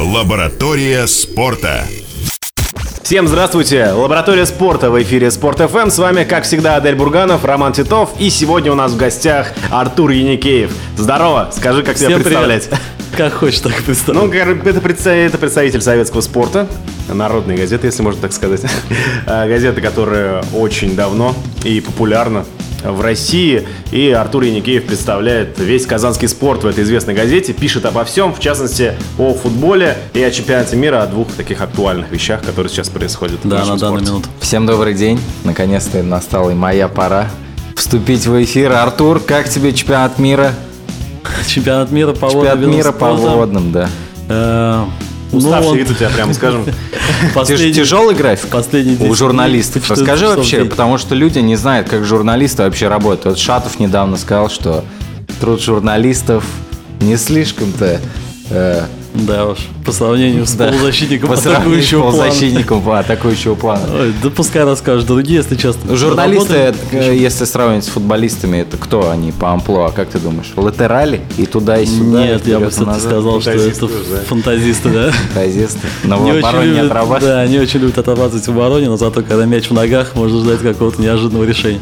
Лаборатория спорта. Всем здравствуйте! Лаборатория спорта в эфире Спорт ФМ. С вами, как всегда, Адель Бурганов, Роман Титов. И сегодня у нас в гостях Артур Яникеев. Здорово! Скажи, как себя Всем представлять? привет. Как хочешь, так представь. Ну, это, представ- это представитель советского спорта, народной газеты, если можно так сказать. А, Газета, которая очень давно и популярна в России. И Артур Яникеев представляет весь казанский спорт в этой известной газете, пишет обо всем, в частности, о футболе и о чемпионате мира, о двух таких актуальных вещах, которые сейчас происходят в да, нашем на данный спорте. минут. Всем добрый день. Наконец-то настала и моя пора вступить в эфир. Артур, как тебе чемпионат мира? Чемпионат мира по водным Чемпионат мира по водным, да. Ну, Уставший он вид у тебя, прямо скажем. Последний- тяжелый график последние 10 у журналистов. по 14 Расскажи вообще, потому что люди не знают, как журналисты вообще работают. Вот Шатов недавно сказал, что труд журналистов не слишком-то э, Да уж, по сравнению с да, полузащитником по сравнению с атакующего плана. полузащитником по атакующего плана. Ой, да пускай расскажут другие, если честно. Журналисты, Работают- э, если сравнивать с футболистами, это кто они по амплуа, как ты думаешь? Латерали? И туда, и сюда? Нет, и я бы все-таки сказал, что это да? фантазисты, да. Фантазисты. Но Не в обороне не любят- отрабатывают. Да, не очень любят отрабатывать в обороне, но зато когда мяч в ногах, можно ждать какого-то неожиданного решения.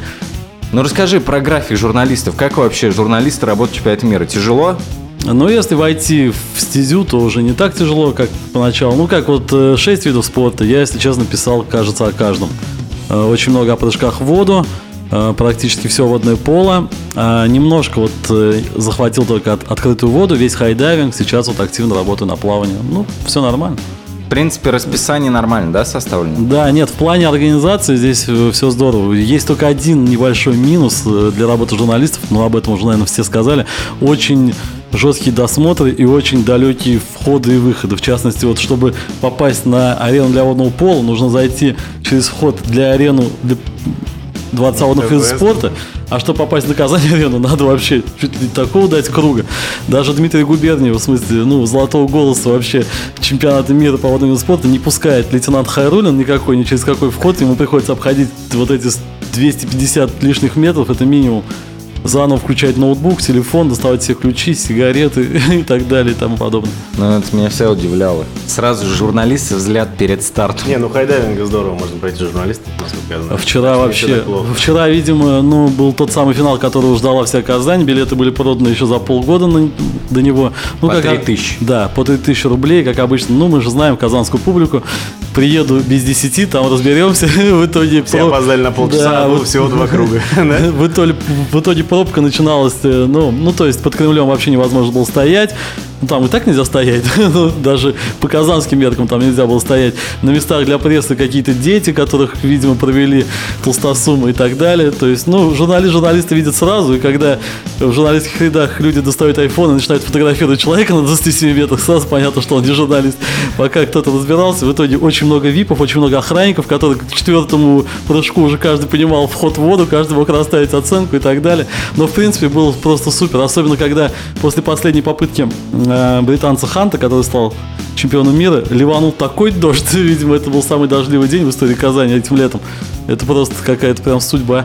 Ну расскажи про график журналистов. Как вообще журналисты работают в чемпионате мира? Тяжело? Но если войти в стезю, то уже не так тяжело, как поначалу. Ну, как вот э, шесть видов спорта, я, если честно, писал, кажется, о каждом. Э, Очень много о прыжках в воду, э, практически все водное поло. А Немножко вот захватил только от- открытую воду, весь хайдайвинг. Сейчас вот активно работаю на плавании. Ну, все нормально. В принципе, расписание нормально, да, составлено? Да, нет, в плане организации здесь все здорово. Есть только один небольшой минус для работы журналистов, но об этом уже, наверное, все сказали. Очень жесткие досмотры и очень далекие входы и выходы. В частности, вот чтобы попасть на арену для водного пола, нужно зайти через вход для арену для дворца водных видов ТВС. спорта. А чтобы попасть на Казань арену, надо вообще чуть ли такого дать круга. Даже Дмитрий Губерниев, в смысле, ну, золотого голоса вообще чемпионата мира по водным видам спорта не пускает лейтенант Хайрулин никакой, ни через какой вход. Ему приходится обходить вот эти 250 лишних метров, это минимум. Заново включать ноутбук, телефон, доставать все ключи, сигареты и так далее и тому подобное. Ну, это меня все удивляло. Сразу же журналисты взгляд перед стартом. Не, ну хайдайвинга здорово, можно пройти журналистов, насколько я знаю. Вчера всё вообще, вчера, видимо, ну, был тот самый финал, которого ждала вся Казань. Билеты были проданы еще за полгода на- до него. Ну, По как- 3000. Да, по 3000 рублей, как обычно. Ну, мы же знаем казанскую публику. Приеду без 10, там разберемся. В итоге... Все про- опоздали на полчаса, Да, а было вот- всего два круга. в итоге, в итоге пробка начиналась, э, ну, ну, то есть под Кремлем вообще невозможно было стоять. Ну, там и так нельзя стоять, ну, даже по казанским меркам там нельзя было стоять. На местах для прессы какие-то дети, которых, видимо, провели толстосумы и так далее. То есть, ну, журналист, журналисты видят сразу, и когда в журналистских рядах люди достают айфон и начинают фотографировать человека на 27 метрах, сразу понятно, что он не журналист. Пока кто-то разбирался, в итоге очень много випов, очень много охранников, которые к четвертому прыжку уже каждый понимал вход в воду, каждый мог расставить оценку и так далее. Но, в принципе, было просто супер. Особенно, когда после последней попытки британца Ханта, который стал чемпионом мира, ливанул такой дождь. Видимо, это был самый дождливый день в истории Казани этим летом. Это просто какая-то прям судьба.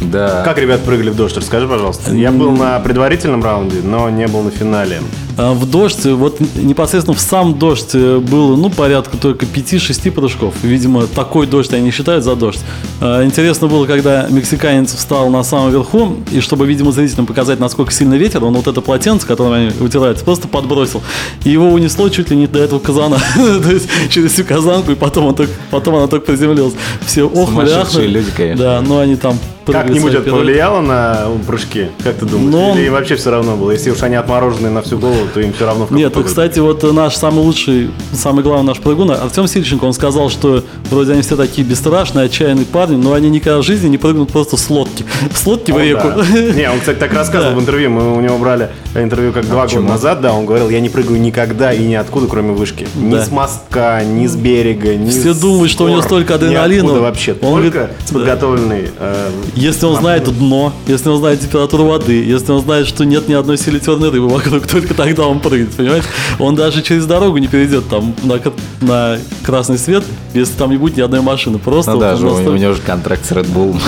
Да. Как ребят прыгали в дождь, расскажи, пожалуйста. Я был на предварительном раунде, но не был на финале. А В дождь, вот непосредственно в сам дождь э, было, ну, порядка только 5-6 прыжков. Видимо, такой дождь они считают за дождь. А, Интересно было, когда мексиканец встал на самом верху, и чтобы, видимо, зрителям показать, насколько сильный ветер, он вот это полотенце, которым они вытираются, просто подбросил. И его унесло чуть ли не до этого казана. То есть через всю казанку, и потом, он только, потом она только приземлилась. Все охнули, ахнули. люди, конечно. Да, но они там... Как-нибудь это повлияло на прыжки? Как ты думаешь? Ну, Или вообще все равно было? Если уж они отмороженные на всю голову, то им все равно в Нет, погоду? кстати, вот наш самый лучший, самый главный наш прыгун, Артем Сильченко, он сказал, что вроде они все такие бесстрашные, отчаянные парни, но они никогда в жизни не прыгнут просто с лодки. С лодки в реку. да. Не, он, кстати, так рассказывал Да. в интервью. Мы у него брали интервью как два года назад, да, он говорил, я не прыгаю никогда и ниоткуда, кроме вышки. Ни Да. с мостка, ни с берега, ни Все с думают, что у него столько адреналина. Вообще. Он Только говорит, с подготовленной... э, Если он знает дно, если он знает температуру воды, если он знает, что нет ни одной селитерной рыбы вокруг, только тогда когда он прыгает, понимаете? Он даже через дорогу не перейдет там на, на красный свет, если там не будет ни одной машины. Просто Ну вот даже он у, у настолько- него же контракт с Red Bull.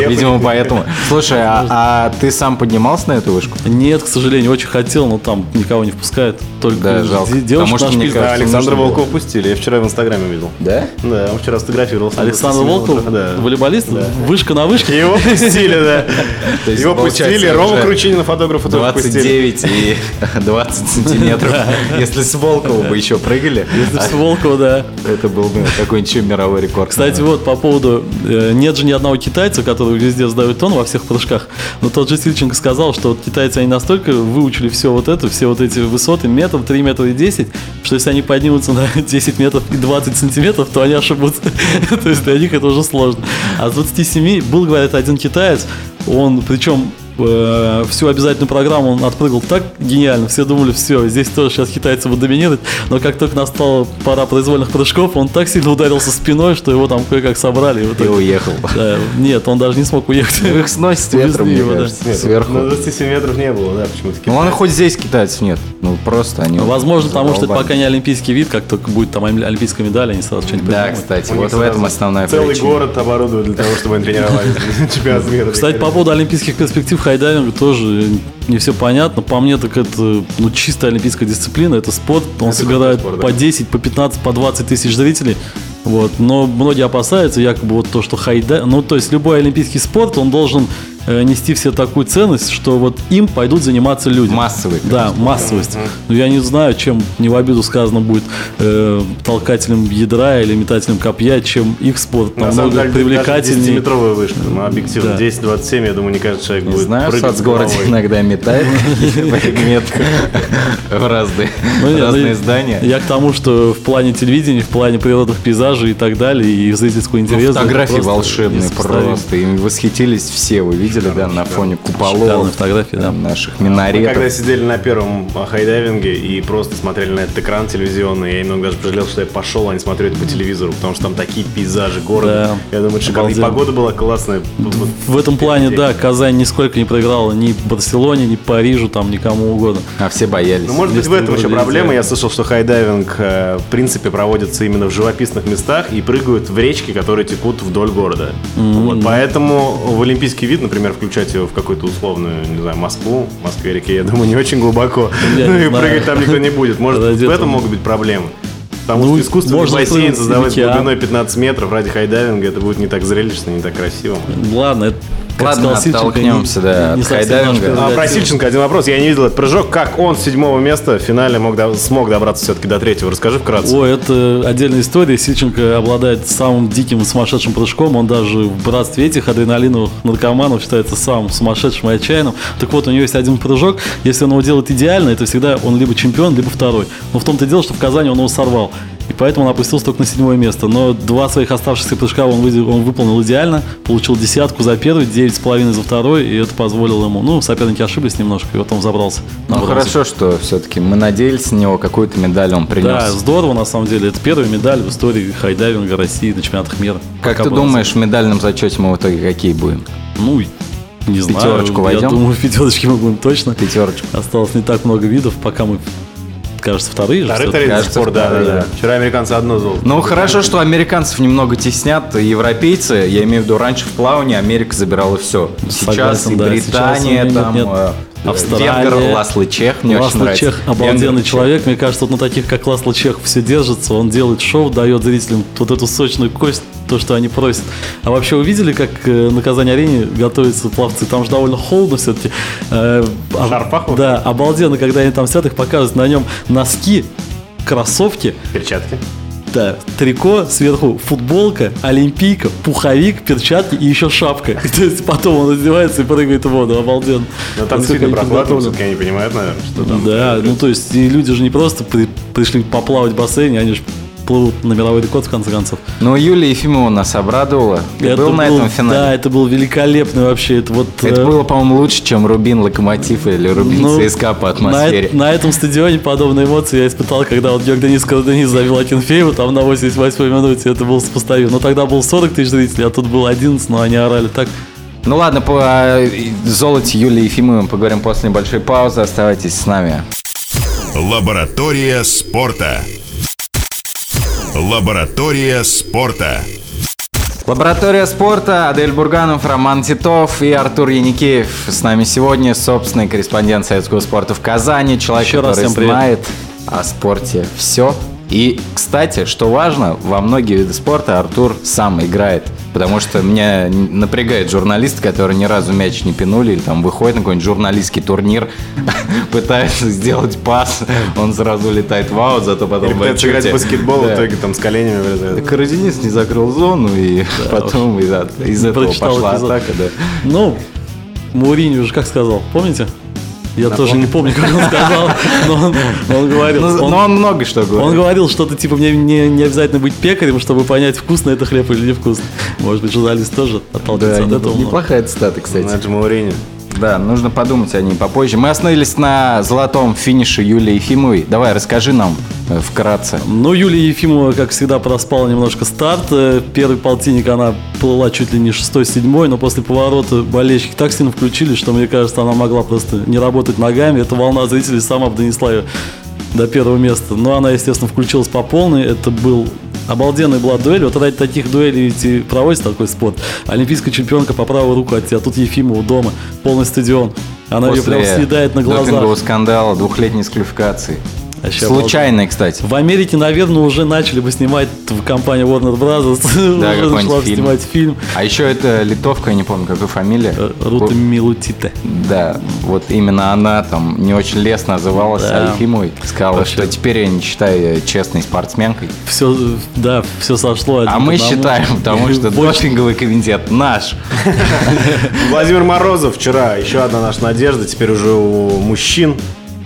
Видимо, поэтому. Слушай, а, а ты сам поднимался на эту вышку? Нет, к сожалению, очень хотел, но там никого не впускают. Только Да, жалко. де- девушек Потому что на Александра. Волкова пустили. Я вчера в Инстаграме видел. Да? Да, он вчера сфотографировался. Александр 27 Волков, волейболист, вышка на вышке. Его пустили, да. Его пустили. Рома Кручинина, фотографа, тоже пустили. 29 и 20 сантиметров. Если с Волкова бы еще прыгали, Если с Волкова, да. это был бы какой-нибудь мировой рекорд. Кстати, вот по поводу... э, нет же ни одного китайца, который везде сдает тон во всех прыжках. Но тот же Сильченко сказал, что китайцы, они настолько выучили все вот это, все вот эти высоты, метр, 3 метра и 10, что если они поднимутся на 10 метров и 20 сантиметров, то они ошибутся. То есть для них это уже сложно. А с 27 был, говорят, один китаец, он, причем э, всю обязательную программу он отпрыгал так гениально. Все думали, все, здесь тоже сейчас китайцы будут доминировать. Но как только настала пора произвольных прыжков, он так сильно ударился спиной, что его там кое-как собрали. И в И итоге- уехал. Да, нет, он даже не смог уехать. Ну, Их сносит ветром, мне его, да. кажется, Нет, сверху. На 27 метров не было, да, почему-то. Ну ладно, хоть здесь китайцев нет. Ну просто они... Возможно, потому что это пока не олимпийский вид, как только будет там оли- олимпийская медаль, они сразу что-нибудь Да, придумают. кстати, У вот в этом основная Целый причина. город оборудуют для того, чтобы они тренировались. Чемпионат мира. Кстати, по поводу олимпийских перспектив хайдайвинга тоже не все понятно. По мне, так это ну, чистая олимпийская дисциплина, это спорт. Он Это собирает спорт, по да. 10, по 15, по 20 тысяч зрителей. Вот. Но многие опасаются, якобы вот то, что хайдай... Ну, то есть любой олимпийский спорт, он должен нести все такую ценность, что вот им пойдут заниматься люди. Массовый. Да, массовость. Но я не знаю, чем не в обиду сказано будет э, толкателем ядра или метателем копья, чем их спорт На самом намного деле, привлекательнее. 10-метровая вышка. Ну, объективно, Да. 10-27, я думаю, не каждый человек Не будет знаю, в прыгать соцгороде головой. иногда метает предметку в разные Ну, ну, разные я- здания. Я к тому, что в плане телевидения, в плане природных пейзажей и так далее, и зрительского Ну, интереса. Фотографии волшебные просто. Им восхитились все. Вы видели, да, на фоне куполов, фотографии, да. там, наших Мы когда минаретов. сидели на первом хайдайвинге и просто смотрели на этот экран телевизионный, я немного даже пожалел, что я пошел, а не смотрю это по телевизору, потому что там такие пейзажи города. Да. Я думаю, Обалденно. погода была классная. В этом плане, день. да, Казань нисколько не проиграла ни Барселоне, ни Парижу, там, никому угодно. А все боялись. Ну, может быть, в этом еще проблема. Я слышал, что хайдайвинг, э, в принципе, проводится именно в живописных местах и прыгают в речки, которые текут вдоль города. Вот, поэтому в олимпийский вид, например, включать его в какую-то условную, не знаю, Москву, Москве-реке, я думаю, не очень глубоко. Я Ну и знаю. прыгать там никто не будет. Может, в этом могут быть проблемы. Потому Ну, что искусственный можно бассейн создавать глубиной 15 метров ради хайдайвинга, это будет не так зрелищно, не так красиво. Ладно, это, Ладно, оттолкнемся, да, от хайдайвинга. А про. Сильченко один вопрос. Я не видел этот прыжок. Как он с седьмого места в финале мог, смог добраться все-таки до третьего? Расскажи вкратце. Ой, это отдельная история. Сильченко обладает самым диким сумасшедшим прыжком. Он даже в братстве этих адреналиновых наркоманов считается самым сумасшедшим и отчаянным. Так вот, у него есть один прыжок. Если он его делает идеально, это всегда он либо чемпион, либо второй. Но в том-то и дело, что в Казани он его сорвал. И поэтому он опустился только на седьмое место. Но два своих оставшихся прыжка он, выде- он выполнил идеально. Получил десятку за первый, девять с половиной за второй. И это позволило ему... Ну, соперники ошиблись немножко, и вот он забрался. Ну бронзу. хорошо, что все-таки мы надеялись на него, какую-то медаль он Да, принес. здорово, на самом деле. Это первая медаль в истории хайдайвинга России на чемпионатах мира. Как Пока ты думаешь, в медальном зачете мы в итоге какие будем? Ну, не знаю. пятерочку Я войдем? думаю, в пятерочке мы будем точно. Пятерочку. Осталось не так много видов, пока мы, кажется, вторые же. Всё-таки. третий кажется, спор, да, да, вторые, да. да. Вчера американцы одно золото. Ну хорошо, что американцев немного теснят европейцы. Я имею в виду, раньше в плавании Америка забирала все. Сейчас Согласен, и да. Британия, Сейчас, там нет, нет. Австралия. Венгер, Ласло Чех, мне очень Ласло нравится. Чех обалденный Венгер, человек. Мне кажется, вот на таких, как Ласло Чех, все держится. Он делает шоу, дает зрителям вот эту сочную кость, то, что они просят. А вообще вы видели, как э, на Казань-арене готовятся пловцы? Там же довольно холодно все-таки. Э, а- Шарпаху? Да, обалденно, когда они там сидят, их показывают на нем носки, кроссовки, Перчатки. Да, трико, сверху футболка, олимпийка, пуховик, перчатки и еще шапка. То есть потом он одевается и прыгает в воду. Обалденно. Но там Насколько действительно прохладно, все-таки они понимают, наверное, что там. Да, ну то есть люди же не просто при- пришли поплавать в бассейне, они же плывут на мировой рекорд в конце концов. Ну, Юлия Ефимова нас обрадовала. Ты Это был на был- этом финале? Да, это был великолепный вообще. Это вот Это э, было, по-моему, лучше, чем Рубин Локомотив или Рубин ну, ЦСКА по на, атмосфере. эт- на этом стадионе подобные эмоции я испытал, когда вот Георг Денис Денис завел Акинфеева там на 88-й минуте, это было сопоставимо. Но тогда было 40 тысяч зрителей, а тут было 11, но они орали так. Ну ладно, по э, золоте Юлии Ефимовой мы поговорим после небольшой паузы. Оставайтесь с нами. Лаборатория спорта. Лаборатория спорта. Лаборатория спорта, Адель Бурганов, Роман Титов и Артур Яникеев. С нами сегодня собственный корреспондент советского спорта в Казани, человек, Еще который знает о спорте все. И, кстати, что важно, во многие виды спорта Артур сам играет. Потому что меня напрягает журналисты, которые ни разу мяч не пинули, или там выходит на какой-нибудь журналистский турнир, пытается сделать пас, он сразу летает в аут, зато потом Или пытается играть в баскетбол, в итоге там с коленями вылезает. Карадинис не закрыл зону, и потом из, этого пошла атака, да. Ну, Мауриньо же как сказал, помните? Я тоже не помню, как он сказал, но он, он говорил. Ну, он- но он много что Он говорит. говорил что-то типа, мне не, не обязательно быть пекарем, чтобы понять, вкусный это хлеб или невкусный. Может быть, журналист тоже отталкивается Да, от не- этого. но- неплохая цитата, кстати. Ну, это же Мауриньо. Да, нужно подумать о ней попозже. Мы остановились на золотом финише Юлии Ефимовой. Давай, расскажи нам э, вкратце. Ну, Юлия Ефимова, как всегда, проспала немножко старт. Э, Первый полтинник она плыла чуть ли не шестой-седьмой, но после поворота болельщики так сильно включились, что, мне кажется, она могла просто не работать ногами. Эта волна зрителей сама бы донесла ее до первого места. Но она, естественно, включилась по полной. Это был обалденная была дуэль. Вот ради таких дуэлей ведь и проводится такой спорт. Олимпийская чемпионка по правую руку от тебя. Тут Ефимова дома, полный стадион. Она ее прям съедает на глазах. скандала, двухлетней дисквалификации. Вообще Случайной, кстати. в Америке, наверное, уже начали бы снимать в компании Warner Brothers. Да, уже начала фильм. снимать фильм. А еще это литовка, я не помню, какой фамилия. Э, Рута Милутите. Да, вот именно она там не очень лестно называлась Да. а Ефимовой. Сказала, Вообще. что теперь я не считаю честной спортсменкой. Все, да, все сошло. А мы считаем, потому что допинговый комитет наш. Владимир Морозов вчера, еще одна наша надежда, теперь уже у мужчин,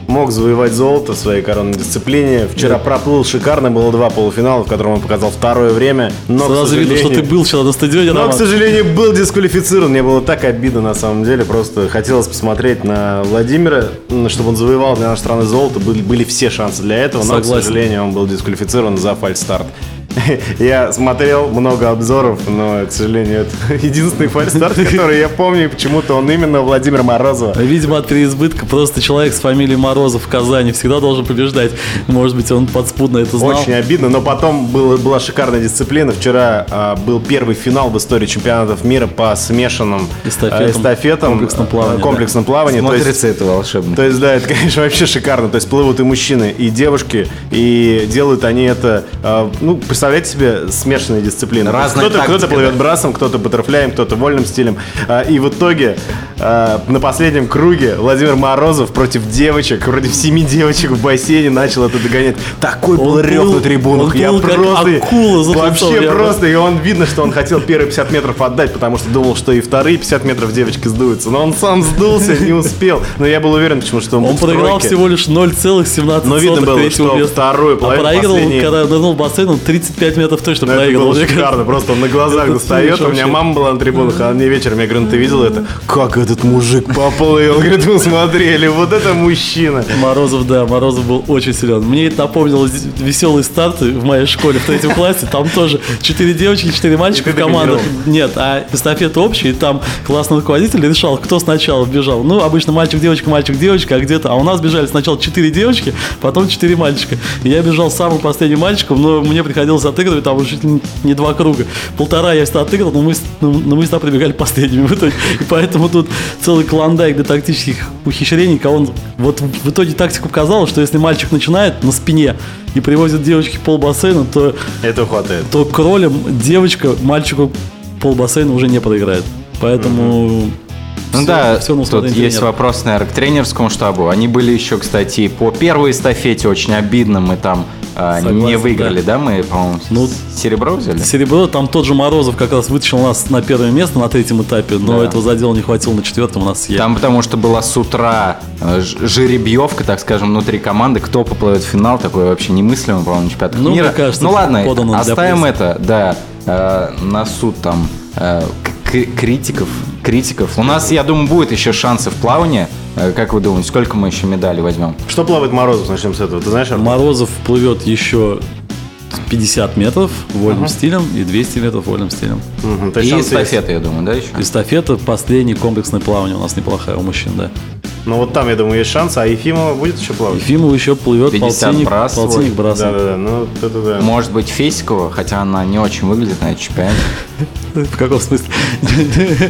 мог завоевать золото в своей коронной дисциплине. Вчера проплыл шикарно, было два полуфинала, в котором он показал второе время. Но, к Сразу видно, что ты сожалению- был вчера на стадионе. Но, Роман. к сожалению, был дисквалифицирован. Мне было так обидно, на самом деле. Просто хотелось посмотреть на Владимира, чтобы он завоевал для нашей страны золото. Были, были все шансы для этого, но, к Согласен. сожалению, он был дисквалифицирован за фальстарт. Я смотрел много обзоров, но, к сожалению, это единственный фальстарт, который я помню, и почему-то он именно Владимир Морозова. Видимо, от переизбытка просто человек с фамилией Морозов в Казани всегда должен побеждать. Может быть, он подспудно это знал. Очень обидно, но потом было, была шикарная дисциплина. Вчера а, был первый финал в истории чемпионатов мира по смешанным Эстафетам. а, эстафетам, Комплексном плавании, а, комплексном плавании. То есть- Смотрится это волшебно. То есть, да, это, конечно, вообще шикарно. То есть плывут и мужчины, и девушки, и делают они это, э, ну, представляете себе смешанные дисциплины. Разная Кто-то, кто-то плывет да. брасом, кто-то баттерфляем, кто-то вольным стилем. А, И в итоге э, на последнем круге Владимир Морозов против девочек, против семи девочек в бассейне начал это догонять. Такой был рев на трибунах. Я просто... акула Вообще просто. И он видно, что он хотел первые 50 метров отдать, потому что думал, что и вторые 50 метров девочки сдуются. Но он сам сдулся, не успел. Но я был уверен, почему что он, Он тройке. всего лишь 0,17 Но видно было, что вторую А половину, проиграл, когда нырнул в бассейн, он 35 метров точно Ну, это проиграл. было Мне кажется. шикарно, просто он на глазах Это достает. У меня мама была на трибунах, а мне вечером, я говорю, ну ты видел это? Как этот мужик поплыл? Говорит, мы смотрели, вот это мужчина. Морозов, да, Морозов был очень силен. Мне это напомнило веселые старты в моей школе в третьем классе. Там тоже четыре девочки, четыре мальчика И в командах. Нет, а эстафета общая, и там классный руководитель решал, кто сначала бежал. Ну, обычно мальчик, девочка, мальчик, девочка, а где-то... А у нас бежали сначала четыре девочки, потом четыре мальчика. И я бежал самым последним мальчиком, но мне приходилось отыгрывать там уже чуть ли не два круга. Полтора я всегда отыграл, но мы, с- но мы всегда прибегали последними в итоге. И поэтому тут целый клондайк для тактических ухищрений. кого он- Вот в итоге тактику показала, что если мальчик начинает на спине и привозит девочке полбассейна, то, Этого хватает. то кролем девочка мальчику полбассейна уже не проиграет. Поэтому... Ну всё- да, на тут усмотрение есть вопрос, наверное, к тренерскому штабу. Они были еще, кстати, по первой эстафете очень обидно. Мы там а, не Согласен, выиграли, да? Мы, по-моему, Ну, серебро взяли? Серебро, там тот же Морозов как раз вытащил нас на первое место на третьем этапе, но Да. этого задела не хватило на четвертом, у нас съели. Там потому что была с утра э, жеребьевка, так скажем, внутри команды, кто поплывет в финал, такое вообще немыслимо, по-моему, чемпионат Ну, мира. мне кажется, ну ладно, оставим это, да, э, на суд там э, критиков, критиков. У нас, я думаю, будет еще шансы в плавании. Э, Как вы думаете, сколько мы еще медалей возьмем? Что плавает Морозов? Начнем с этого. Ты знаешь, Артур? Морозов плывет еще 50 метров вольным стилем и 200 метров вольным стилем. Есть И шансы есть. эстафета, я думаю, да, еще? Эстафета, последнее комплексное плавание у нас неплохая у мужчин, да. Но вот там, я думаю, есть шанс, а Ефимова будет еще плавать? Ефимов еще плывет 50 полтинник, брас полтинник бросает. Да-да-да, ну это да. Может быть, Фесикова, хотя она не очень выглядит на чемпионате. В каком смысле?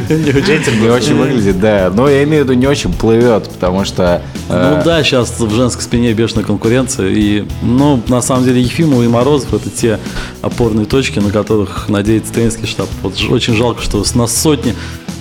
Не очень. Выглядит, да. Но я имею в виду, не очень плывет, потому что... э, Ну да, сейчас в женской спине бешеная конкуренция. И, ну, на самом деле, Ефимов и Морозов это те опорные точки, на которых надеется тренерский штаб. Вот очень жалко, что с- на сотни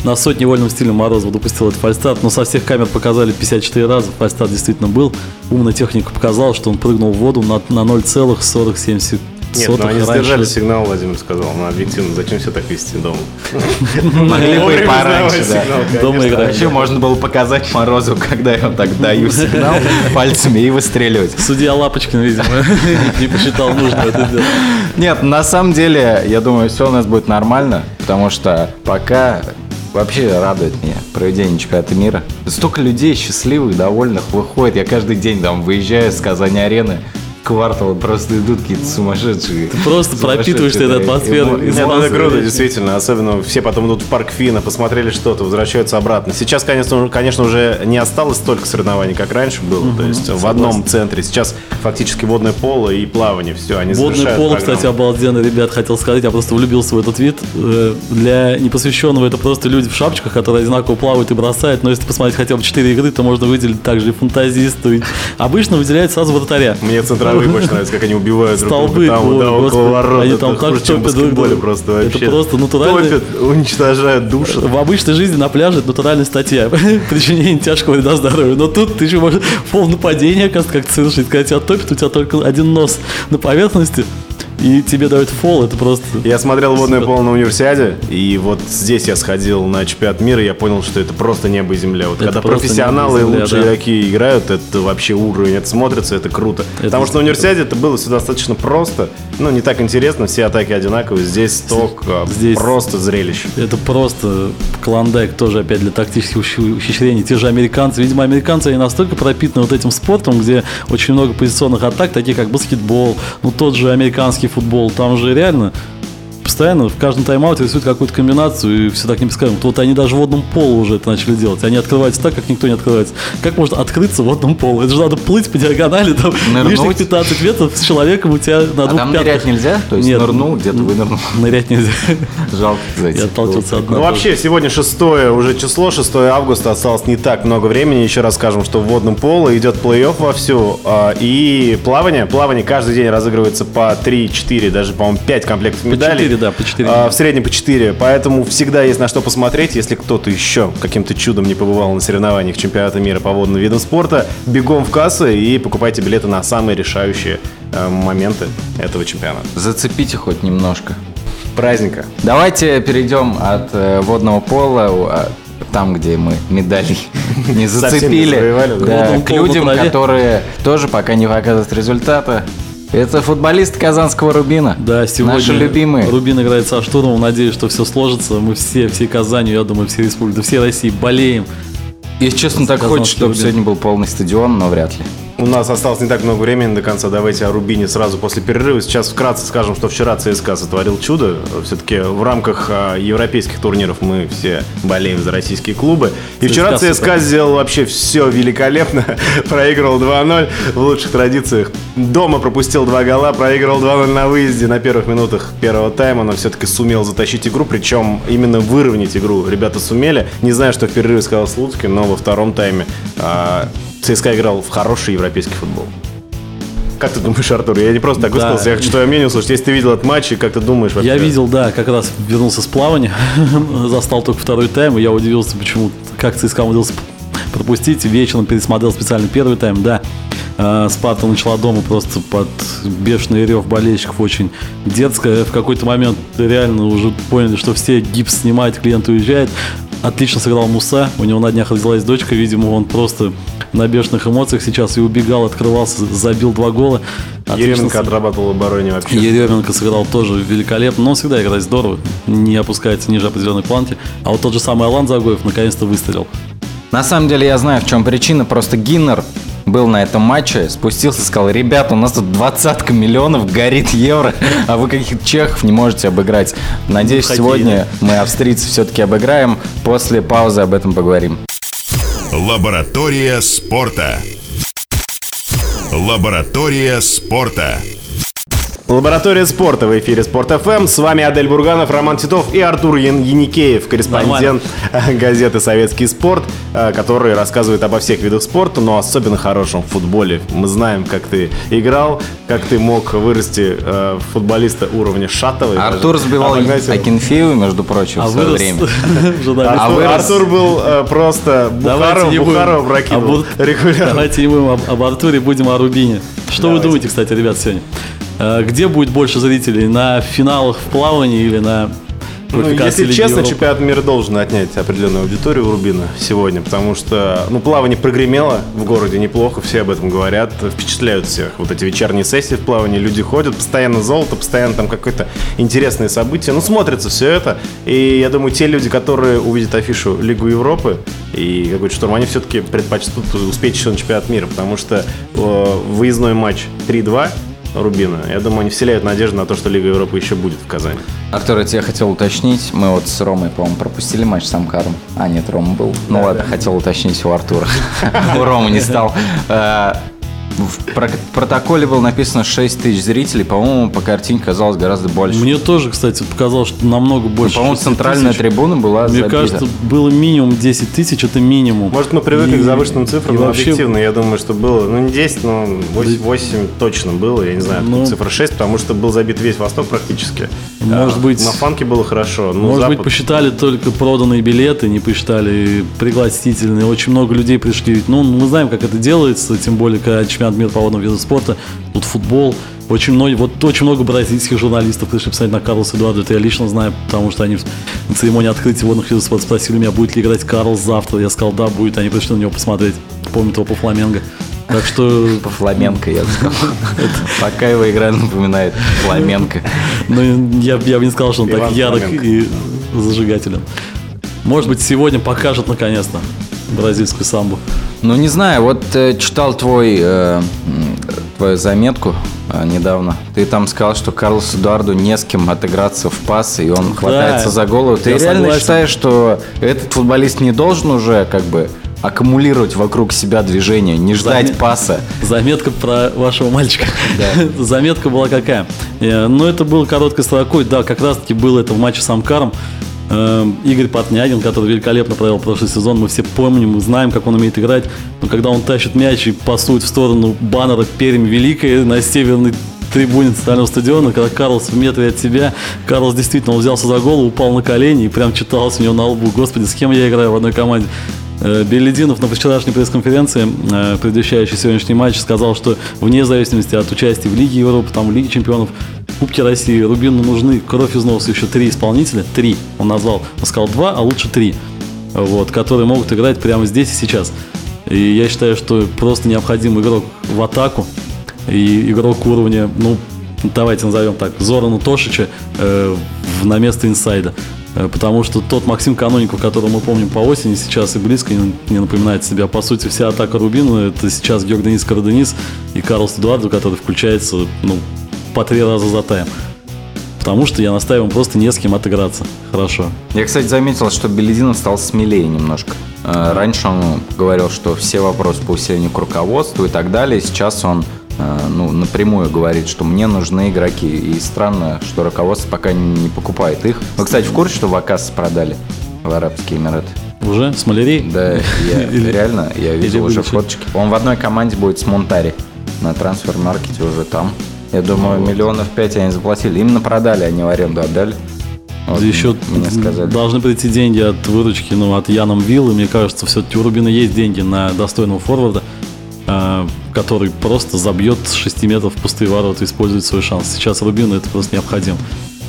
на сотни вольным стилем Морозов допустил этот фальстарт, но со всех камер показали 54 раза. Фальстарт действительно был. Умная техника показала, что он прыгнул в воду на, на 0,47 сек- Нет, сотых они раньше. сдержали сигнал, Владимир сказал. Ну, объективно, зачем все так вести дома? Могли бы и пораньше, да. Дома А играть. еще можно было показать Морозову, когда я так даю сигнал пальцами и выстреливать. Судья Лапочкин, видимо, не посчитал нужным это сделать. Нет, на самом деле, я думаю, все у нас будет нормально, потому что пока вообще радует меня проведение чемпионата мира. Столько людей счастливых, довольных выходит. Я каждый день там выезжаю с Казани-арены, кварталы просто идут какие-то сумасшедшие. Ты просто пропитываешься этой атмосферой. Нет, ну это круто, действительно. Особенно все потом идут в парк Фина, посмотрели что-то, возвращаются обратно. Сейчас, конечно, конечно, уже не осталось столько соревнований, как раньше было. То есть в одном центре. Сейчас фактически водное поло и плавание. Все, они завершают поло, кстати, обалденно, ребят, хотел сказать, я просто влюбился в этот вид. Э, Для непосвященного это просто люди в шапочках, которые одинаково плавают и бросают, но если посмотреть хотя бы 4 игры, то можно выделить также и фантазиста. и Обычно выделяют сразу вратаря. Мне центровые больше нравятся, как они убивают друг Столбы, друга там, да, около ворот. они Это там так чем друг баскетболе просто Это вообще. просто натуральный- Топят, уничтожают, душат. В обычной жизни на пляже это натуральная статья причинение тяжкого вреда здоровью. Но тут ты еще можешь пол нападения, как совершить. Когда тебя топит, у тебя только один нос на поверхности, и тебе дают фол, это просто... Я смотрел водное поло на универсиаде, и вот здесь я сходил на чемпионат мира, и я понял, что это просто небо и земля. Вот Это когда профессионалы и земля, лучшие да. игроки играют, это вообще уровень, это смотрится, это круто. Потому что на универсиаде это было все достаточно просто, ну не так интересно, все атаки одинаковые, здесь сток а, Здесь- просто зрелище. Это просто клондайк тоже опять для тактических ухищрений. Те же американцы, видимо, американцы они настолько пропитаны вот этим спортом, где очень много позиционных атак, такие как баскетбол, ну тот же американский футбол, там же реально постоянно в каждом тайм-ауте рисуют какую-то комбинацию, и все так непредсказуемо. Вот они даже в водном полу уже это начали делать. Они открываются так, как никто не открывается. Как можно открыться в водном полу? Это же надо плыть по диагонали, там Нырнуть. лишних 15 метров с человеком у тебя на А двух там пятках. нырять нельзя? То есть Нет. нырнул, где-то вынырнул. Нырять нельзя. Жалко, кстати. Я отталкивался от Ну вообще, сегодня 6 уже число, 6 августа, осталось не так много времени. Еще раз скажем, что в водном поло идет плей-офф вовсю. а, И плавание, плавание каждый день разыгрывается по 3-4, даже, по-моему, 5 комплектов медалей. 4, да, по 4. А, В среднем по 4. Поэтому всегда есть на что посмотреть. Если кто-то еще каким-то чудом не побывал на соревнованиях чемпионата мира по водным видам спорта, бегом в кассы и покупайте билеты на самые решающие э, моменты этого чемпионата. Зацепите хоть немножко. Праздника. Давайте перейдем от э, водного пола, а, там, где мы медали не зацепили, да? к людям, которые тоже пока не показывают результата. Это футболисты Казанского Рубина. Да, сегодня Наши любимые. Рубин играет со штурмом. Надеюсь, что все сложится. Мы все, всей Казанью, я думаю, все республики, да всей России болеем. Если честно, так хочется, чтобы Рубин. сегодня был полный стадион, но вряд ли. У нас осталось не так много времени до конца. Давайте о Рубине сразу после перерыва. Сейчас вкратце скажем, что вчера ЦСКА сотворил чудо. Все-таки в рамках а, европейских турниров мы все болеем за российские клубы. И вчера ЦСКА ЦСКА сделал вообще все великолепно. Проигрывал 2-0 в лучших традициях. Дома пропустил два гола, проигрывал 2-0 на выезде на первых минутах первого тайма, но все-таки сумел затащить игру, причем именно выровнять игру ребята сумели. Не знаю, что в перерыве сказал Слуцкий, но во втором тайме а, ЦСКА играл в хороший европейский футбол. Как ты думаешь, Артур? Я не просто так Да. высказался, я хочу твое мнение услышать. Если ты видел этот матч, и как ты думаешь вообще? Я видел, да, как раз вернулся с плавания, застал только второй тайм, и я удивился, почему, как ЦСКА умудрился пропустить. Вечером пересмотрел специально первый тайм, да. Э, Спарта начала дома просто под бешеный рев болельщиков очень дерзко. В какой-то момент реально уже поняли, что все гипс снимают, клиент уезжает. Отлично сыграл Муса, у него на днях родилась дочка, видимо, он просто на бешеных эмоциях сейчас и убегал, открывался, забил два гола. Отлично Еременко с- отрабатывал в обороне вообще. Еременко сыграл тоже великолепно, но он всегда играет здорово, не опускается ниже определенной планки. А вот тот же самый Алан Загоев наконец-то выстрелил. На самом деле я знаю, в чем причина. Просто Гиннер был на этом матче, спустился и сказал, ребята, у нас тут двадцатка миллионов, горит евро, а вы каких-то чехов не можете обыграть. Надеюсь, сегодня мы австрийцев все-таки обыграем. После паузы об этом поговорим. Лаборатория спорта. Лаборатория спорта. Лаборатория спорта в эфире Спорт ФМ. С вами Адель Бурганов, Роман Титов и Артур Ян- Яникеев, корреспондент газеты «Советский спорт», э, который рассказывает обо всех видах спорта, но особенно хорошем футболе. Мы знаем, как ты играл, как ты мог вырасти э, футболиста уровня Шатовой. Артур даже. сбивал его. Акинфеева, между прочим, А в свое время. А Артур, вырос- Артур был э, просто Бухаров, не будем Бухарова об прокинул регулярно. Давайте не будем об, об Артуре, будем о Рубине. Что вы думаете, кстати, ребят, сегодня? Э, Где будет больше зрителей? На финалах в плавании или на Ну, если Лиги честно, Европы? чемпионат мира должен отнять определенную аудиторию у Рубина сегодня, потому что, ну, плавание прогремело в городе неплохо, все об этом говорят, впечатляют всех. Вот эти вечерние сессии в плавании, люди ходят, постоянно золото, постоянно там какое-то интересное событие. Ну, смотрится все это, и я думаю, те люди, которые увидят афишу Лигу Европы и какой-то штурм, они все-таки предпочтут успеть еще на чемпионат мира, потому что э, выездной матч 3-2 Рубина, я думаю, они вселяют надежду на то, что Лига Европы еще будет в Казани. Артур, я тебя хотел уточнить. Мы вот с Ромой, по-моему, пропустили матч с Амкаром. А, нет, Рома был. Ну ладно, хотел уточнить у Артура. У Ромы не стал. В про- протоколе было написано 6 тысяч зрителей. По-моему, по картинке казалось гораздо больше. Мне тоже, кстати, показалось, что намного Ну, больше. По-моему, 6 центральная тысяч. трибуна была Мне забита. кажется, было минимум 10 тысяч, это минимум. Может, мы привыкли И- к завышенным цифрам, но вообще- объективно, я думаю, что было, ну, не 10, но 8, 8 точно было, я не знаю, Ну. цифра 6, потому что был забит весь Восток практически. Может А, быть- На фанке было хорошо, ну, Может быть, Запад- посчитали только проданные билеты, не посчитали пригласительные. Очень много людей пришли. Ведь, Ну, мы знаем, как это делается, тем более, когда чемпионат мира по водному виду спорта, тут футбол. Очень много, вот очень много бразильских журналистов пришли писать на Карлоса Эдуарда. Это я лично знаю, потому что они на церемонии открытия водных видов спорта спросили меня, будет ли играть Карлос завтра. Я сказал, да, будет. Они пришли на него посмотреть. Помнят его по Фламенго. Так что По фламенко, я бы сказал. Пока его игра напоминает фламенко. Ну, я, я бы не сказал, что он так ярок и зажигателен. Может быть, сегодня покажет наконец-то бразильскую самбу. Ну, не знаю, вот э, читал твой, э, твою заметку э, недавно. Ты там сказал, что Карлосу Эдуарду не с кем отыграться в пас, и он хватается за голову. Ты реально согласен. считаешь, что этот футболист не должен уже как бы аккумулировать вокруг себя движение, не ждать Заме- паса? Заметка про вашего мальчика. Заметка была какая? Э, Ну, это было короткой строкой. Да, как раз-таки было это в матче с Амкаром. Э, Игорь Портнягин, который великолепно провел прошлый сезон, мы все помним, мы знаем, как он умеет играть. Но когда он тащит мяч и пасует в сторону баннера Пермь Великая на северной трибуне центрального стадиона, когда Карлос в метре от тебя, Карлос действительно взялся за голову, упал на колени и прям читалось у него на лбу, господи, с кем я играю в одной команде. Э, Белединов на вчерашней пресс-конференции, э, предвещающей сегодняшний матч, сказал, что вне зависимости от участия в Лиге Европы, там, в Лиге чемпионов, Кубке России, Рубину нужны кровь из носа еще три исполнителя, три он назвал, он сказал два, а лучше три, вот, которые могут играть прямо здесь и сейчас. И я считаю, что просто необходим игрок в атаку и игрок уровня, ну, давайте назовем так, Зорана Тошича э, на место инсайда. Э, Потому что тот Максим Каноников, которого мы помним по осени, сейчас и близко не, напоминает себя. По сути, вся атака Рубина это сейчас Георг Денис Караденис и Карлос Эдуардо, который включается ну, по три раза за тайм. Потому что я настаиваю просто не с кем отыграться. Хорошо. Я, кстати, заметил, что Белединов стал смелее немножко. Э, Раньше он говорил, что все вопросы по усилению к руководству и так далее. Сейчас он ну, напрямую говорит, что мне нужны игроки. И странно, что руководство пока не покупает их. Вы, кстати, в курсе, что Вакас продали в Арабские Эмираты? Уже? С малярей? Да, я Или- реально, я видел уже фоточки. Он в одной команде будет с Монтари. На трансфер-маркете уже там. Я думаю, миллионов пять они заплатили. Именно продали, они в аренду отдали. Вот Еще мне сказали. должны прийти деньги от выручки, ну, от Яном Виллы. Мне кажется, все-таки у Рубина есть деньги на достойного форварда, э, который просто забьет с 6 метров пустые ворота и использует свой шанс. Сейчас Рубину это просто необходимо.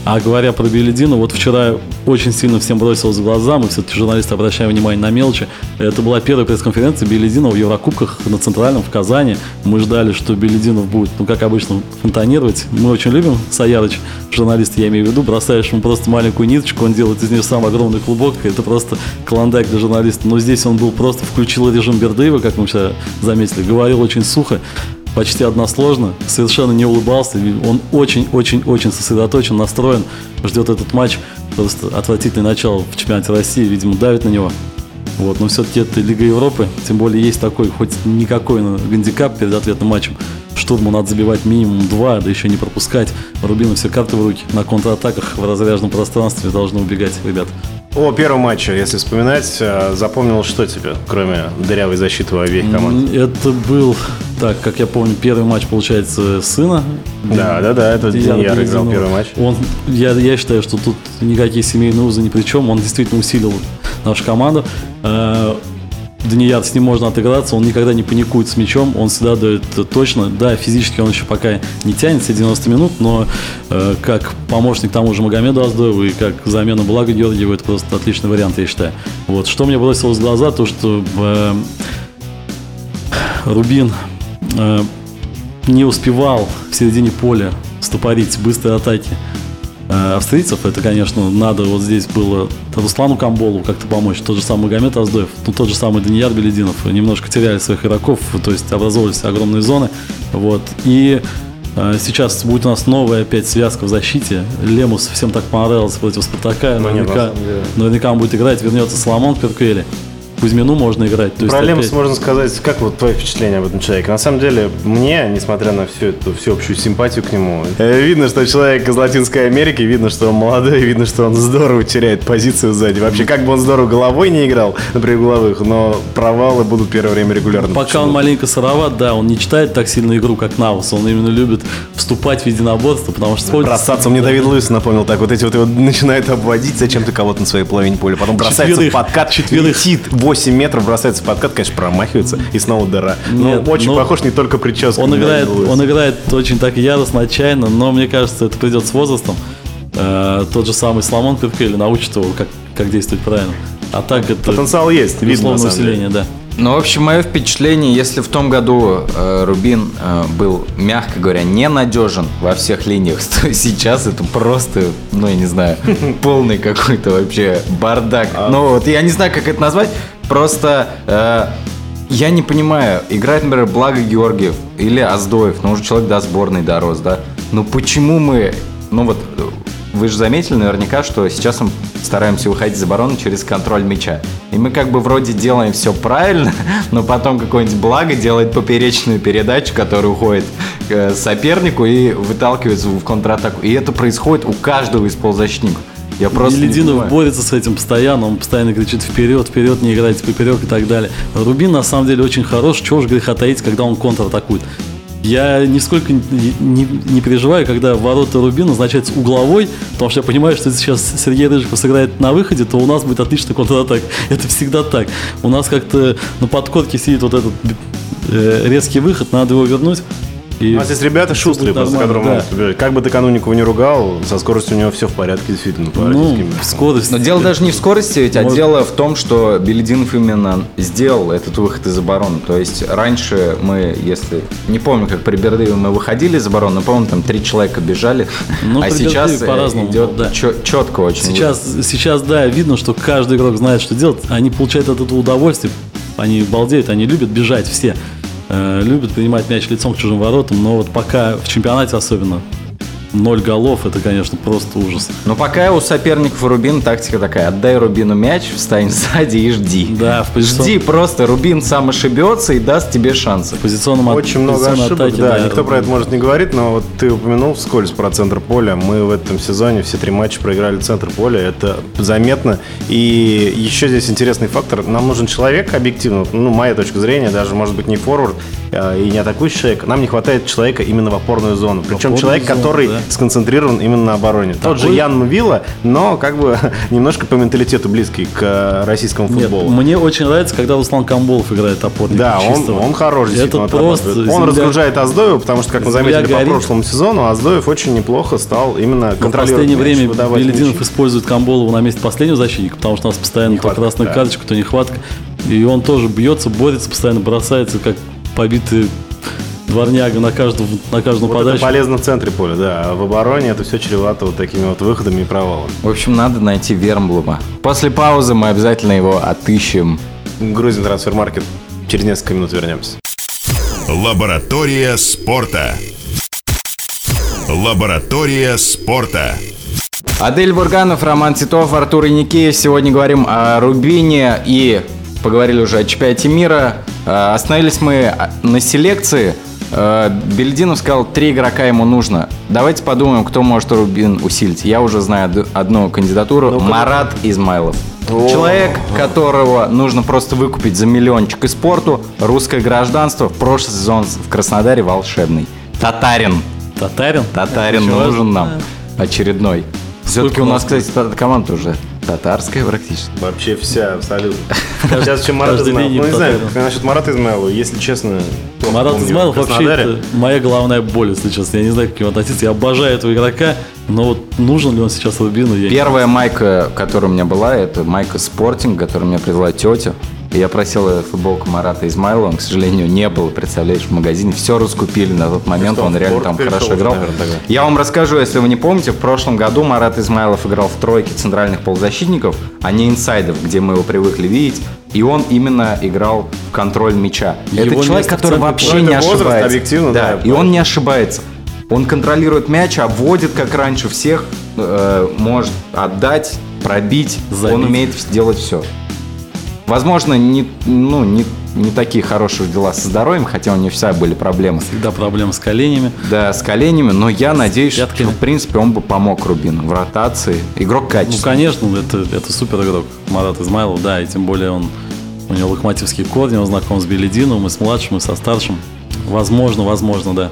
А говоря про Беледину, вот вчера очень сильно всем бросилось в глаза, мы все-таки журналисты обращаем внимание на мелочи. Это была первая пресс-конференция Белединова в Еврокубках на Центральном в Казани. Мы ждали, что Белединов будет, ну, как обычно, фонтанировать. Мы очень любим Саярыч, журналисты, я имею в виду, бросаешь ему просто маленькую ниточку, он делает из нее сам огромный клубок, это просто клондайк для журналиста. Но здесь он был просто, включил режим Бердыева, как мы вчера заметили, говорил очень сухо, почти односложно, совершенно не улыбался. Он очень-очень-очень сосредоточен, настроен, ждет этот матч. Просто отвратительное начало в чемпионате России, видимо, давит на него. Вот, но все-таки это Лига Европы, тем более есть такой, хоть никакой но гандикап перед ответным матчем. Штурму надо забивать минимум два, да еще не пропускать. Рубину все карты в руки. На контратаках в разряженном пространстве должны убегать ребят. О первом матче, если вспоминать, э, запомнил что тебе, кроме дырявой защиты у обеих команд? Это был, так, как я помню, первый матч, получается, сына. Да, да, да, это Деньяр играл первый матч. Он, я, я считаю, что тут никакие семейные узы ни при чем. Он действительно усилил нашу команду. Данияр, с ним можно отыграться, он никогда не паникует с мячом, он всегда дает точно. Да, физически он еще пока не тянет все 90 минут, но э, как помощник тому же Магомеду Аздоеву и как замена Блага Георгиева, это просто отличный вариант, я считаю. Вот. Что мне бросилось в глаза, то что э, Рубин э, не успевал в середине поля стопорить быстрые атаки австрийцев. Это, конечно, надо вот здесь было Руслану Камболу как-то помочь. Тот же самый Магомед Аздоев, ну, тот же самый Данияр Белединов. Немножко теряли своих игроков, то есть образовывались огромные зоны. Вот. И э, сейчас будет у нас новая опять связка в защите. Лемус всем так понравился против Спартака. Ну, Наверняка, наверняка он будет играть, вернется Соломон Перквели. Кузьмину можно играть. То Про Лемс опять- можно сказать, как вот твое впечатление об этом человеке? На самом деле, мне, несмотря на всю эту всеобщую симпатию к нему, э, видно, что человек из Латинской Америки, видно, что он молодой, видно, что он здорово теряет позицию сзади. Вообще, как бы он здорово головой не играл, например, угловых, но провалы будут первое время регулярно. Пока Почему? он маленько сыроват, да, он не читает так сильно игру, как Навас. Он именно любит вступать в единоборство, потому что Бросаться, мне Давид Луис напомнил так, вот эти вот его начинают обводить, зачем ты кого-то на своей половине поля, потом бросается в подкат, Четверых. летит 8 метров, бросается в подкат, конечно, промахивается, и снова дыра. Нет, ну, очень ну, похож не только прическа. Он играет, он играет очень так яростно, отчаянно, но мне кажется, это придет с возрастом. Э, тот же самый Соломон Перкели научит его, как, как действовать правильно. А так это Потенциал есть, видно, усиление, да. Ну, в общем, мое впечатление, если в том году э, Рубин э, был, мягко говоря, ненадежен во всех линиях, то сейчас это просто, ну, я не знаю, полный какой-то вообще бардак. Ну, вот я не знаю, как это назвать, просто э, я не понимаю, играет, например, Благо Георгиев или Аздоев, ну, уже человек до сборной дорос, да? Ну, почему мы, ну, вот, вы же заметили наверняка, что сейчас мы стараемся выходить из обороны через контроль мяча. И мы как бы вроде делаем все правильно, но потом какое-нибудь благо делает поперечную передачу, которая уходит к э, сопернику и выталкивается в контратаку. И это происходит у каждого из полузащитников. Я просто понимаю. борется с этим постоянно, он постоянно кричит вперед, вперед, не играйте поперек и так далее. Рубин на самом деле очень хорош, чего же греха таить, когда он контратакует. Я нисколько не, не- не переживаю, когда ворота Рубин назначаются угловой, потому что я понимаю, что если сейчас Сергей Рыжиков сыграет на выходе, то у нас будет отличный контратак. Это всегда так. У нас как-то на подкорке сидит вот этот э, резкий выход, надо его вернуть. И У нас есть ребята шустрые, просто, нормально, которые да. могут убежать. Как бы ты Кануникову не ругал, со скоростью у него все в порядке, действительно, по Ну, скорость. Но дело даже не в скорости, ведь, а Может- дело в том, что Белединов именно сделал этот выход из обороны. То есть раньше мы, если... Не помню, как при Бердыеве мы выходили из обороны, но, по-моему, там три человека бежали. Ну, а при сейчас Бердыеве по-разному идет да. четко очень. Сейчас, сейчас, да, видно, что каждый игрок знает, что делать. Они получают от этого удовольствие. Они балдеют, они любят бежать все. Э, любят принимать мяч лицом к чужим воротам. Но вот пока в чемпионате особенно ноль голов, это, конечно, просто ужас. Но пока у соперников Рубин тактика такая. Отдай Рубину мяч, встань сзади и жди. Да, в позицион- Жди, просто Рубин сам ошибется и даст тебе шансы. В позиционном от- Очень много ошибок, атаке, да, никто про это может не говорит, но вот ты упомянул вскользь про центр поля. Мы в этом сезоне все три матча проиграли центр поля, это заметно. И еще здесь интересный фактор. Нам нужен человек, объективно, ну, моя точка зрения, даже, может быть, не форвард а, и не атакующий человек. Нам не хватает человека именно в опорную зону. Причем опорную человек, зону, который да. Сконцентрирован именно на обороне. Тот же Такой- Ян Вилла, но как бы немножко по менталитету близкий к э, российскому Нет, футболу. мне очень нравится, когда Руслан Камболов играет опорника. Да, он, он хорош. Это просто. Он земля- разгружает Аздоева, потому что, как мы Земля заметили по горит. прошлому сезону, Аздоев очень неплохо стал именно В контролировать последнее мяч, время Белединов использует Камболова на месте последнего защитника, потому что у нас постоянно то Нехватка, красная да. карточка, то нехватка. И он тоже бьется, борется, постоянно бросается, как побитый дворняга на каждую, на каждую Вот это подачу. полезно в центре поля, да. А в обороне это все чревато вот такими вот выходами и провалами. В общем, надо найти Вермблума. После паузы мы обязательно его отыщем. Грузин трансфермаркет. Через несколько минут вернемся. Лаборатория спорта. Лаборатория спорта. Адель Бурганов, Роман Титов, Артур Иникеев. Сегодня говорим о Рубине и поговорили уже о чемпионате мира. Э, Остановились мы на селекции. Э, Бельдинов сказал, три игрока ему нужно. Давайте подумаем, кто может Рубин усилить. Я уже знаю од- одну кандидатуру. Марат Измайлов. Человек, которого нужно просто выкупить за миллиончик из спорту, русское гражданство, в прошлый сезон в Краснодаре волшебный. Татарин. Татарин? Татарин нужен нам. Очередной. Все-таки у нас, кстати, та- команда уже татарская практически. Вообще вся, абсолютно. Сейчас чем Марат Измайлов. Ну, не знаю, насчет Марата Измайлова, если честно. Марат. Измайлов В вообще это моя головная боль, если честно. Я не знаю, как к нему относиться. Я обожаю этого игрока, но вот нужен ли он сейчас Рубину, я не Первая майка, которая у меня была, это майка спортинг, которую мне привела тетя. Я просил ее футболку Марата Измайлова, он, к сожалению, не было, представляешь, в магазине. Все раскупили на тот момент, что, он реально там хорошо уже, играл. наверное, тогда? Я вам расскажу, если вы не помните, в прошлом году Марат Измайлов играл в тройке центральных полузащитников, а не инсайдов, где мы его привыкли видеть. И он именно играл в контроль мяча. Его это человек, который вообще не возраст, ошибается. объективно, да, и он не ошибается. Он контролирует мяч, обводит, как раньше всех, э, может отдать, пробить. Забить. Он умеет делать все. Возможно, не, ну, не, не такие хорошие дела со здоровьем, хотя у него всегда были проблемы. Всегда проблемы с коленями. Да, с коленями, но я надеюсь, что, Пятками. в принципе, он бы помог Рубину в ротации. Игрок Ну, качественный. конечно, это, это супер игрок. Марат Измайлов, да, и тем более он у него локомотивские корни, он знаком с Белединовым, и с младшим, и со старшим. Возможно, возможно, да.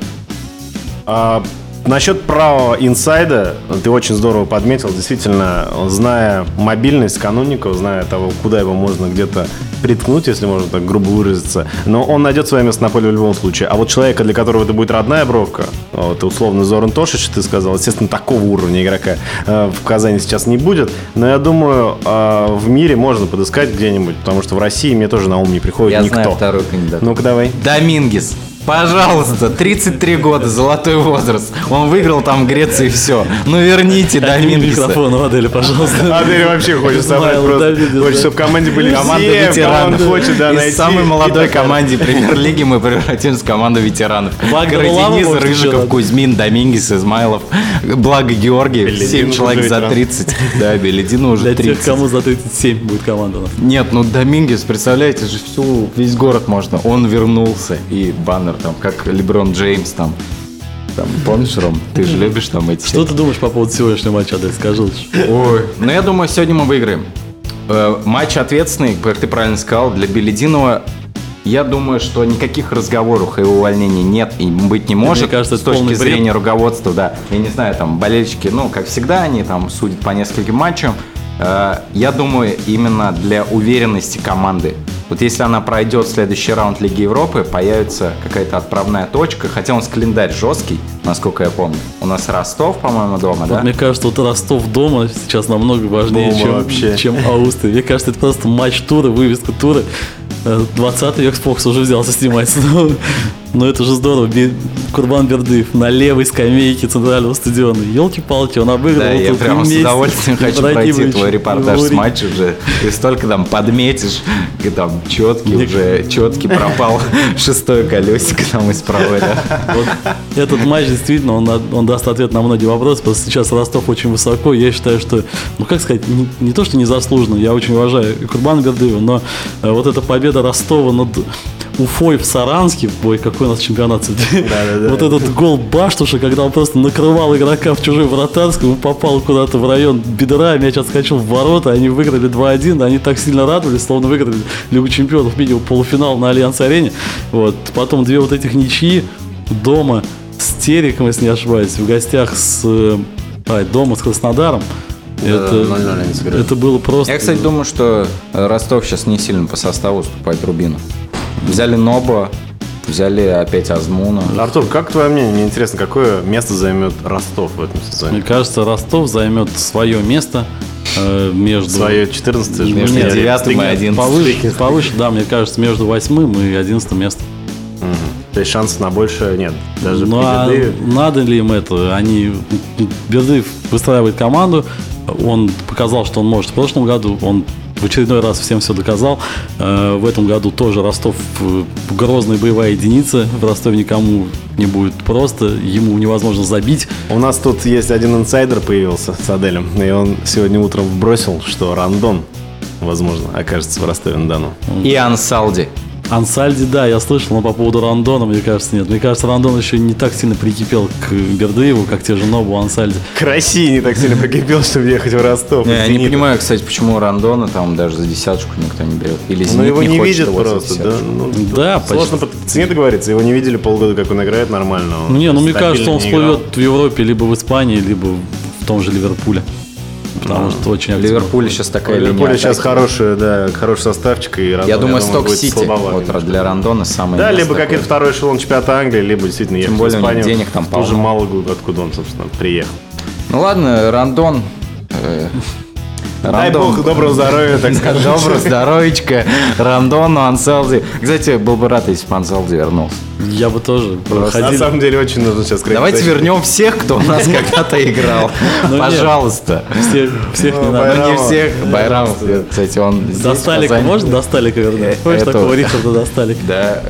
А, насчет правого инсайда, ты очень здорово подметил. Действительно, зная мобильность кануников, зная того, куда его можно где-то приткнуть, если можно так грубо выразиться, но он найдет свое место на поле в любом случае. А вот человека, для которого это будет родная бровка, вот условно Зоран Тошич, ты сказал, естественно, такого уровня игрока э, в Казани сейчас не будет, но я думаю, э, в мире можно подыскать где-нибудь, потому что в России мне тоже на ум не приходит Я никто. знаю второй кандидат. Ну-ка давай. Домингес. Пожалуйста, 33 года, золотой возраст. Он выиграл там в Греции все. Ну верните Домингеса. Микрофон у Адели, пожалуйста. Адель вообще хочет собрать просто. Хочет, чтобы в команде были Команда все, ветеранов. хочет, да, Из найти. самой молодой команде премьер-лиги мы превратимся в команду ветеранов. Уланов, может, Рыжиков. Кузьмин, Домингес, Измайлов. Благо Георгий. Беледин 7 уже человек за ветеран. 30. Да, Беледину уже Для тех, 30. кому за 37 будет команда. Нет, ну Домингес, представляете же, всю, весь город можно. Он вернулся. И баннер там, как Леброн Джеймс там. Там, помнишь, Ром? Ты же любишь там эти Что ты думаешь по поводу сегодняшнего матча, Адель? Скажи лучше. Ой, ну я думаю, сегодня мы выиграем. Э, матч ответственный, как ты правильно сказал, для Белединова. Я думаю, что никаких разговоров о его увольнении нет и быть не может. кажется, с точки бред. зрения руководства, да. Я не знаю, там болельщики, ну, как всегда, они там судят по нескольким матчам. Э, Я думаю, именно для уверенности команды. Вот если она пройдет следующий раунд Лиги Европы, появится какая-то отправная точка, хотя у нас календарь жесткий, насколько я помню. У нас Ростов, по-моему, дома, да? Вот мне кажется, вот Ростов дома сейчас намного важнее, Дома чем, вообще. чем Аустрия. Мне кажется, это просто матч тура, вывеска тура. Э, 20-й Xbox уже взялся снимать. Но это же здорово. Курбан Бердыев на левой скамейке центрального стадиона. Елки-палки, он обыграл. Да, я тут прямо с удовольствием хочу пройти Ибрагимович, твой репортаж с Лурин. матча уже. И столько там подметишь, и там четкий Мне- уже, четкий пропал шестое колесико там из правой, да. Вот этот матч действительно, он, он даст ответ на многие вопросы, потому что сейчас Ростов очень высоко. Я считаю, что, ну как сказать, не, не то, что незаслуженно, я очень уважаю и Курбана Бердыева, но э, вот эта победа Ростова над Уфой в Саранске, ой, какой у нас чемпионат. Вот этот гол Баштуша, когда он просто накрывал игрока в чужой вратарскую, он попал куда-то в район бедра, мяч отскочил в ворота, они выиграли 2-1, они так сильно радовались, словно выиграли Лигу чемпионов, видел полуфинал на Альянс-арене. Вот. Потом две вот этих ничьи дома с Тереком, если не ошибаюсь, в гостях с... э, а, дома с Краснодаром. это, 0-0 они сыграли. это было просто... Я, кстати, думаю, что Ростов сейчас не сильно по составу уступает Рубину. Взяли Нобо, взяли опять Азмуна. Артур, как твое мнение? Мне интересно, какое место займет Ростов в этом Мне сезоне? кажется, Ростов займет свое место э, между... Свое 14 же. Между Нет, девятым и Нет, одиннадцатым. Повыше, повыше, да, мне кажется, между восьмым и одиннадцатым местом. Мгм. То есть шансов на больше нет. Даже Ну а надо ли им это? Они Бердыев выстраивает команду. Он показал, что он может в прошлом году. Он в очередной раз всем все доказал. Э, В этом году тоже Ростов э, грозная боевая единица. В Ростове никому не будет просто. Ему невозможно забить. У нас тут есть один инсайдер появился с Аделем, и он сегодня утром бросил, что Рандон возможно, окажется в Ростове-на-Дону. И Ансалди. Ансальди, да, я слышал, но по поводу Рандона, мне кажется, нет. Мне кажется, Рандон еще не так сильно прикипел к Бердыеву, как те же Нобу Ансальди. К России не так сильно прикипел, чтобы ехать в Ростов. Не, я не понимаю, кстати, почему Рандона там даже за десяточку никто не берет. Или Ну, его не, видят просто, да? Ну, Да, Сложно по цене договориться. Его не видели полгода, как он играет нормально. Ну, не, ну мне кажется, он всплывет в Европе либо в Испании, либо в том же Ливерпуле. Потому что очень В активно. Ливерпуле сейчас такая Ливерпуля линия сейчас хороший, да, хороший составчик. И Я думаю, Сток будет Сити слабоват. вот для Рандона самый Да, либо какой-то второй эшелон чемпионата Англии, либо действительно ехать более у денег там Тоже полно. мало г- откуда он, собственно, приехал. Ну ладно, Рандон. Э, Дай бог доброго здоровья, так скажем. Доброго здоровечка. Рандону, Анселди. Кстати, был бы рад, если бы Анселди вернулся. Я бы тоже На самом деле очень нужно сейчас сказать. Давайте вернем всех, кто у нас когда-то играл. Ну. Пожалуйста. Всех, не Ну, надо. Байрам. Ну, не всех. Байрамов, кстати, он До Сталика можно до Сталика вернуть? Помнишь это- такого Рихарда до Сталика? Да,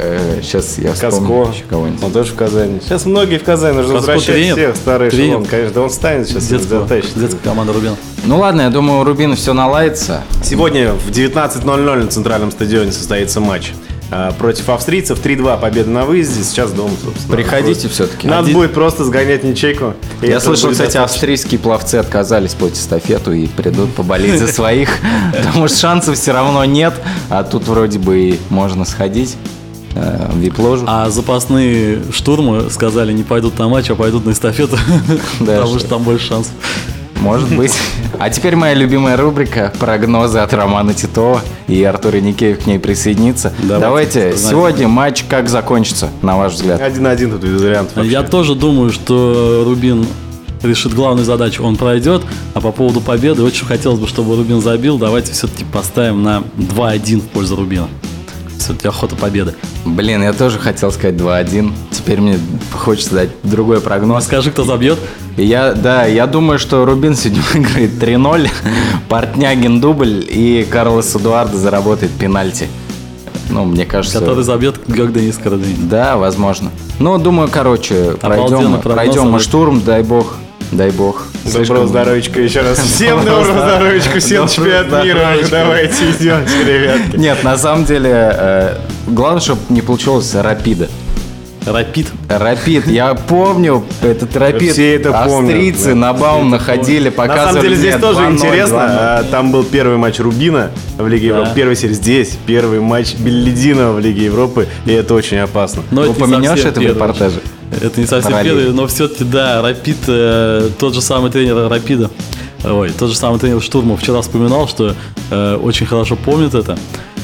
сейчас я вспомню еще кого-нибудь. он тоже в Казани. Сейчас многие в Казани, нужно возвращать всех, старый эшелон, конечно. Он станет сейчас, детская команда Рубина. Ну ладно, я думаю, у Рубина все наладится. Сегодня в 19.00 на центральном стадионе состоится матч. А, Против австрийцев 3-2 победа на выезде. Сейчас дома, собственно. Приходите все-таки. Надо будет просто сгонять ничейку. Я слышал, кстати, достаточно. австрийские пловцы отказались платить эстафету и придут поболеть за своих, потому что шансов все равно нет, а тут вроде бы и можно сходить э, в вип-ложу. А запасные штурмы сказали, не пойдут на матч, а пойдут на эстафету, потому что- что там больше шансов. Может быть. А теперь моя любимая рубрика «Прогнозы от Романа Титова» и Артур Никеев к ней присоединится. Давайте. Давайте, сегодня матч как закончится, на ваш взгляд? 1-1 тут без вариантов вообще. Я тоже думаю, что Рубин решит главную задачу, он пройдет. А по поводу победы, очень хотелось бы, чтобы Рубин забил. Давайте все-таки поставим на 2-1 в пользу Рубина. Все-таки охота победы. Блин, я тоже хотел сказать 2-1. Теперь мне хочется дать другой прогноз. Скажи, кто забьет. И Я, да, я думаю, что Рубин сегодня выиграет 3-0, Портнягин дубль и Карлос Эдуардо заработает пенальти. Ну, мне кажется... Который забьет, как Денис Караденин. Да, возможно. Ну, думаю, короче, пройдем, прогноз, пройдем а вы- штурм, дай бог. Дай бог. Доброго здоровечка еще раз. Всем доброго здоровечка, всем чемпионат мира. Давайте идемте, ребятки. Нет, на самом деле, э, главное, чтобы не получилось рапида. Рапид. Рапид, я помню этот рапид. Все это помнят, Австрийцы да. на Баум находили, На показывали. самом деле здесь нет, тоже 2:0, интересно. 2:0. А, Там был первый матч Рубина в Лиге Европы. Первый серии здесь. Первый матч Беллидинова в Лиге Европы. И это очень опасно. Но Вы это в репортаже? Это не совсем Параллель. первый, но все-таки, да, Рапид, э, тот же самый тренер Рапида, ой, тот же самый тренер Штурмов вчера вспоминал, что э, очень хорошо помнит это.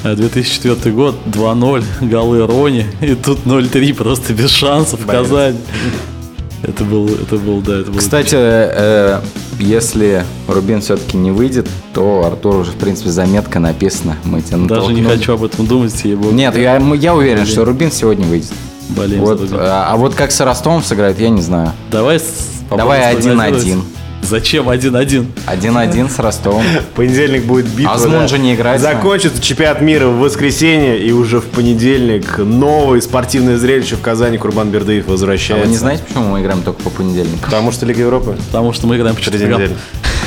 Э, 2004 год, 2-0, голы Рони, и тут 0-3, просто без шансов в Казани. Это был, это был, да, это был... Кстати, э, если Рубин все-таки не выйдет, то Артур уже, в принципе, заметка написана. Мы тебя даже не хочу об этом думать, ей-богу. Нет, я, я уверен, что Рубин сегодня выйдет. За Вот, а, а вот как с Ростовом сыграет, я не знаю. Давай, Давай 1-1. Зачем 1-1? 1-1 с Ростовом. В понедельник будет битва. Азмун да. же не играет. Закончится чемпионат мира в воскресенье. И уже в понедельник новое спортивное зрелище в Казани. Курбан Бердыев А возвращается. вы не знаете, почему мы играем только по понедельникам? Потому что Лига Европы. Потому что мы играем по четвергам.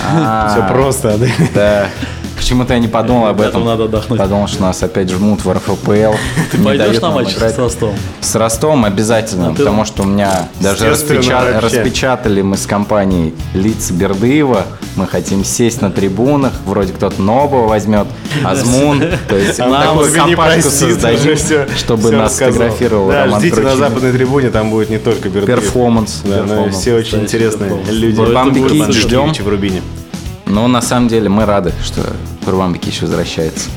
А, Все просто. да. Почему-то я не подумал об этом. Надо отдохнуть. Подумал, что нас опять жмут в РФПЛ. Ты Не пойдешь дают на матч с Ростовом? С Ростовом обязательно, ты- потому что у меня даже распечатали мы с компанией лица Бердыева. Мы хотим сесть на трибунах, вроде кто-то Нобова возьмет, Азмун. То есть нам компашку создадим, чтобы нас сфотографировал Да, Роман ждите на западной трибуне, там будет не только Бердыев. Перформанс. Да, перформанс. все очень интересные люди. Ну, Бамбики ждем. В Рубине. Но на самом деле мы рады, что Курбан Бекич возвращается.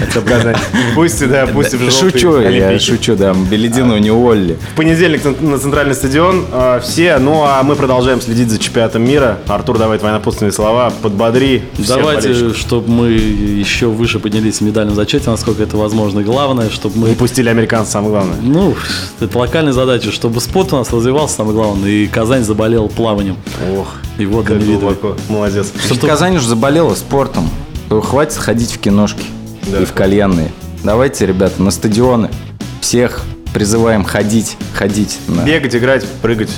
Хотя бы Казань. Пусть, да, пусть в желтый Шучу, я шучу, да, Беледину не уволили. В понедельник на- центральный стадион э, все. Ну, а мы продолжаем следить за чемпионатом мира. Артур, давай твои напутственные слова. Подбодри. Давайте, чтобы мы еще выше поднялись в медальном зачете, насколько это возможно. Главное, чтобы мы... Не пустили американцев, самое главное. Ну, это локальная задача, чтобы спорт у нас развивался, самое главное, и Казань заболела плаванием. Ох, И вот как глубоко. Молодец. Чтобы Казань уже заболела спортом, то хватит ходить в киношки Да. и в кальянные. Давайте, ребята, на стадионы. Всех призываем ходить, ходить. на- Бегать, играть, прыгать.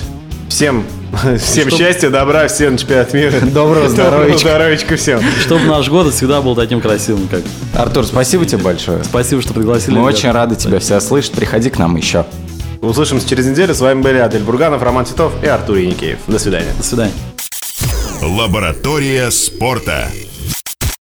Всем Всем счастья, добра, всем на чемпионат мира. Доброго здоровичка. здоровичка всем. Чтобы наш год всегда был таким красивым, как. Артур, спасибо тебе большое. Спасибо, что пригласили. Мы ребят. очень рады тебя все слышать. Приходи к нам еще. Услышимся через неделю. С вами были Адель Бурганов, Роман Титов и Артур Яникеев. До свидания. До свидания. Лаборатория спорта.